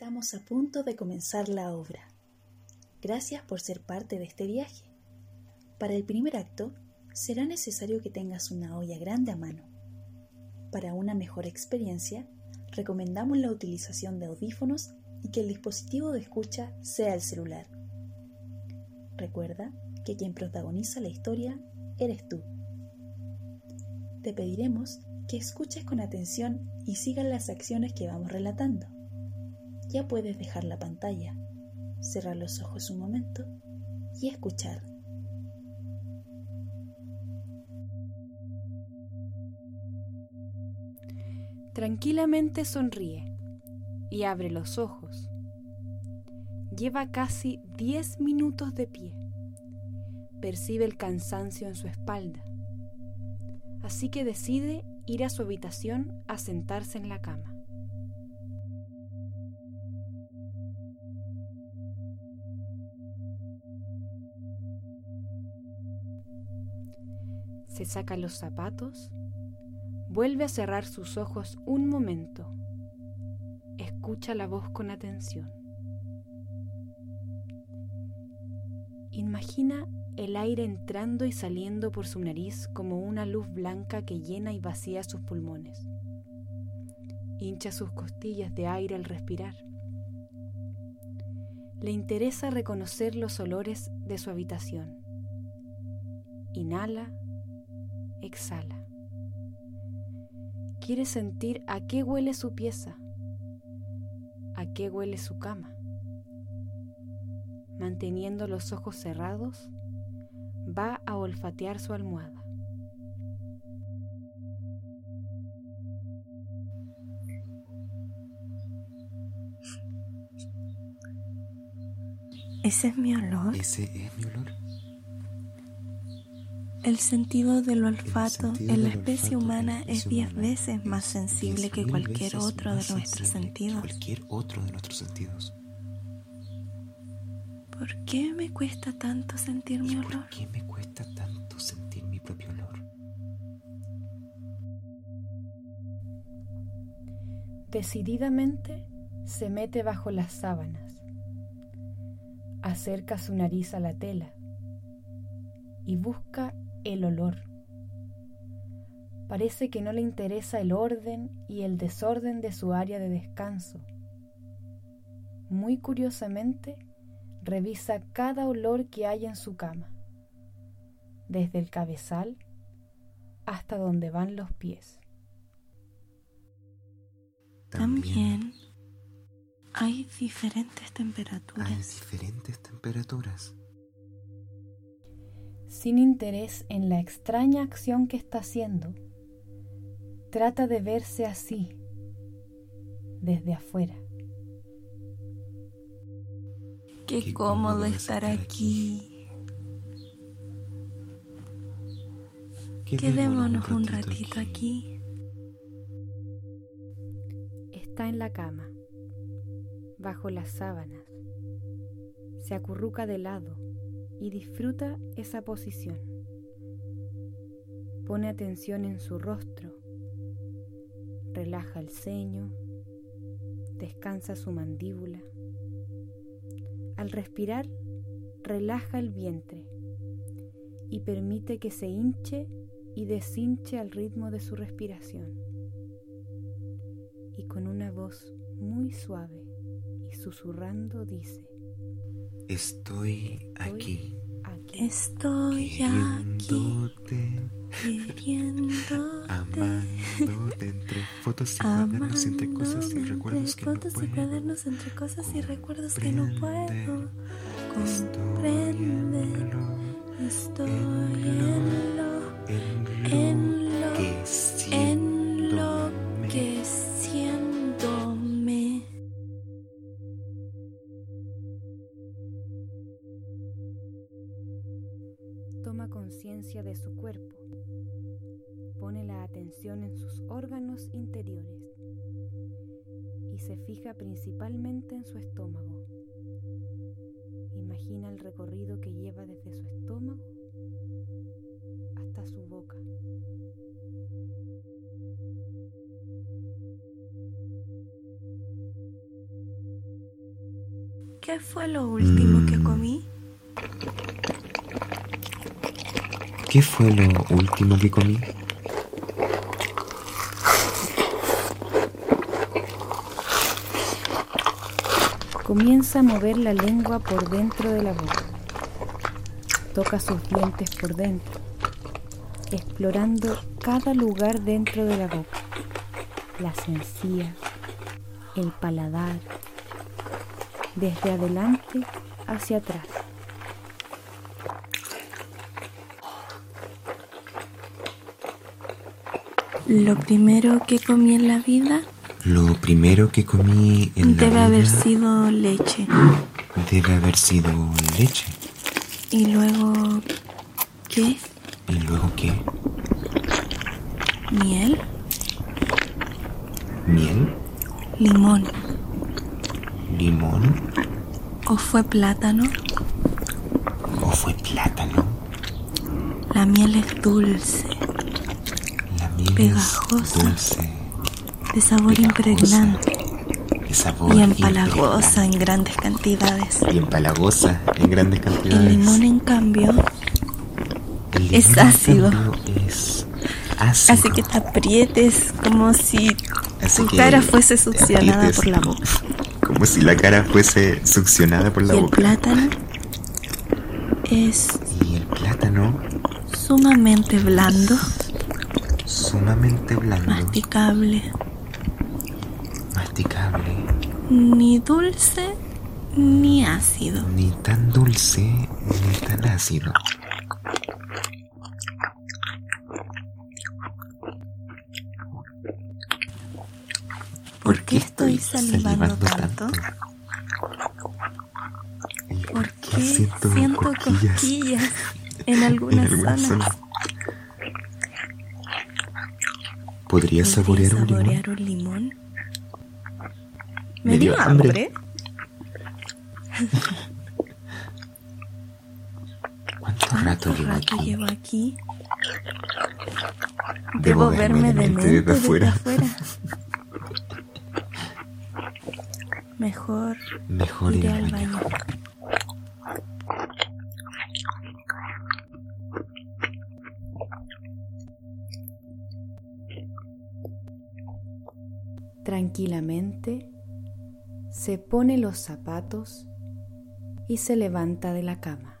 Estamos a punto de comenzar la obra. Gracias por ser parte de este viaje. Para el primer acto, será necesario que tengas una olla grande a mano. Para una mejor experiencia, recomendamos la utilización de audífonos y que el dispositivo de escucha sea el celular. Recuerda que quien protagoniza la historia eres tú. Te pediremos que escuches con atención y sigas las acciones que vamos relatando. Ya puedes dejar la pantalla, cerrar los ojos un momento y escuchar. Tranquilamente sonríe y abre los ojos. Lleva casi 10 minutos de pie. Percibe el cansancio en su espalda. Así que decide ir a su habitación a sentarse en la cama. Se saca los zapatos, vuelve a cerrar sus ojos un momento escucha la voz con atención. Imagina el aire entrando y saliendo por su nariz como una luz blanca que llena y vacía sus pulmones. Hincha sus costillas de aire al respirar. Le interesa reconocer los olores de su habitación. Inhala, exhala. Quiere sentir a qué huele su pieza a qué huele su cama. Manteniendo los ojos cerrados, va a olfatear su almohada. ¿Ese es mi olor? ¿Ese es mi olor? El sentido del olfato en la especie humana es diez veces más sensible que cualquier otro de nuestros sentidos. Cualquier otro de nuestros sentidos. ¿Por qué me cuesta tanto sentir mi olor? ¿Por qué me cuesta tanto sentir mi propio olor? Decididamente se mete bajo las sábanas, acerca su nariz a la tela y busca el olor. Parece que no le interesa el orden y el desorden de su área de descanso. Muy curiosamente, revisa cada olor que hay en su cama, desde el cabezal hasta donde van los pies. También hay diferentes temperaturas. Hay diferentes temperaturas sin interés en la extraña acción que está haciendo, trata de verse así, desde afuera. Qué, cómodo estar aquí. Quedémonos un ratito aquí. Está en la cama, bajo las sábanas. Se acurruca de lado y disfruta esa posición. Pone atención en su rostro, relaja el ceño, descansa su mandíbula. Al respirar, relaja el vientre y permite que se hinche y deshinche al ritmo de su respiración. Y con una voz muy suave y susurrando dice, Estoy aquí. Estoy aquí. Queriéndote. Amándote entre fotos y cuadernos, entre cosas y recuerdos que fotos no y puedo. cuadernos entre cosas y recuerdos que no puedo comprender. Estoy en lo, en lo, en atención en sus órganos interiores y se fija principalmente en su estómago. Imagina el recorrido que lleva desde su estómago hasta su boca. ¿Qué fue lo último que Mm. comí? ¿Qué fue lo último que comí? Comienza a mover la lengua por dentro de la boca. Toca sus dientes por dentro, explorando cada lugar dentro de la boca. Las encías, el paladar, desde adelante hacia atrás. Lo primero que comí en la vida Lo primero que comí en la debe haber vida sido leche. debe haber sido leche. Y luego, ¿qué? ¿Y luego qué? ¿Miel? ¿Miel? ¿Limón? ¿Limón? ¿O fue plátano? ¿O fue plátano? La miel es dulce, La miel Pegajosa. es dulce, de sabor impregnante de sabor y empalagosa en grandes cantidades. Y empalagosa en grandes cantidades. El limón, en cambio, El limón, es en ácido. cambio, Es ácido. hace que te aprietes como si Hace tu cara fuese succionada aprietes. por la boca. Como si la cara fuese succionada por la Y el boca. plátano es Y el plátano, sumamente blando, sumamente blando, masticable, ni dulce ni ácido. ni tan dulce ni tan ácido. ¿Por qué estoy salivando tanto? ¿Por qué Siento siento cosquillas. cosquillas en En algunas algunas zonas? zonas. ¿Podrías saborear un limón? saborear un limón? Me Me dio dio hambre. hambre. ¿Cuánto rato ¿Cuánto llevo rato aquí? llevo aquí? Debo verme de mente desde afuera. Mejor Mejor ir iré al baño. Tranquilamente se pone los zapatos y se levanta de la cama.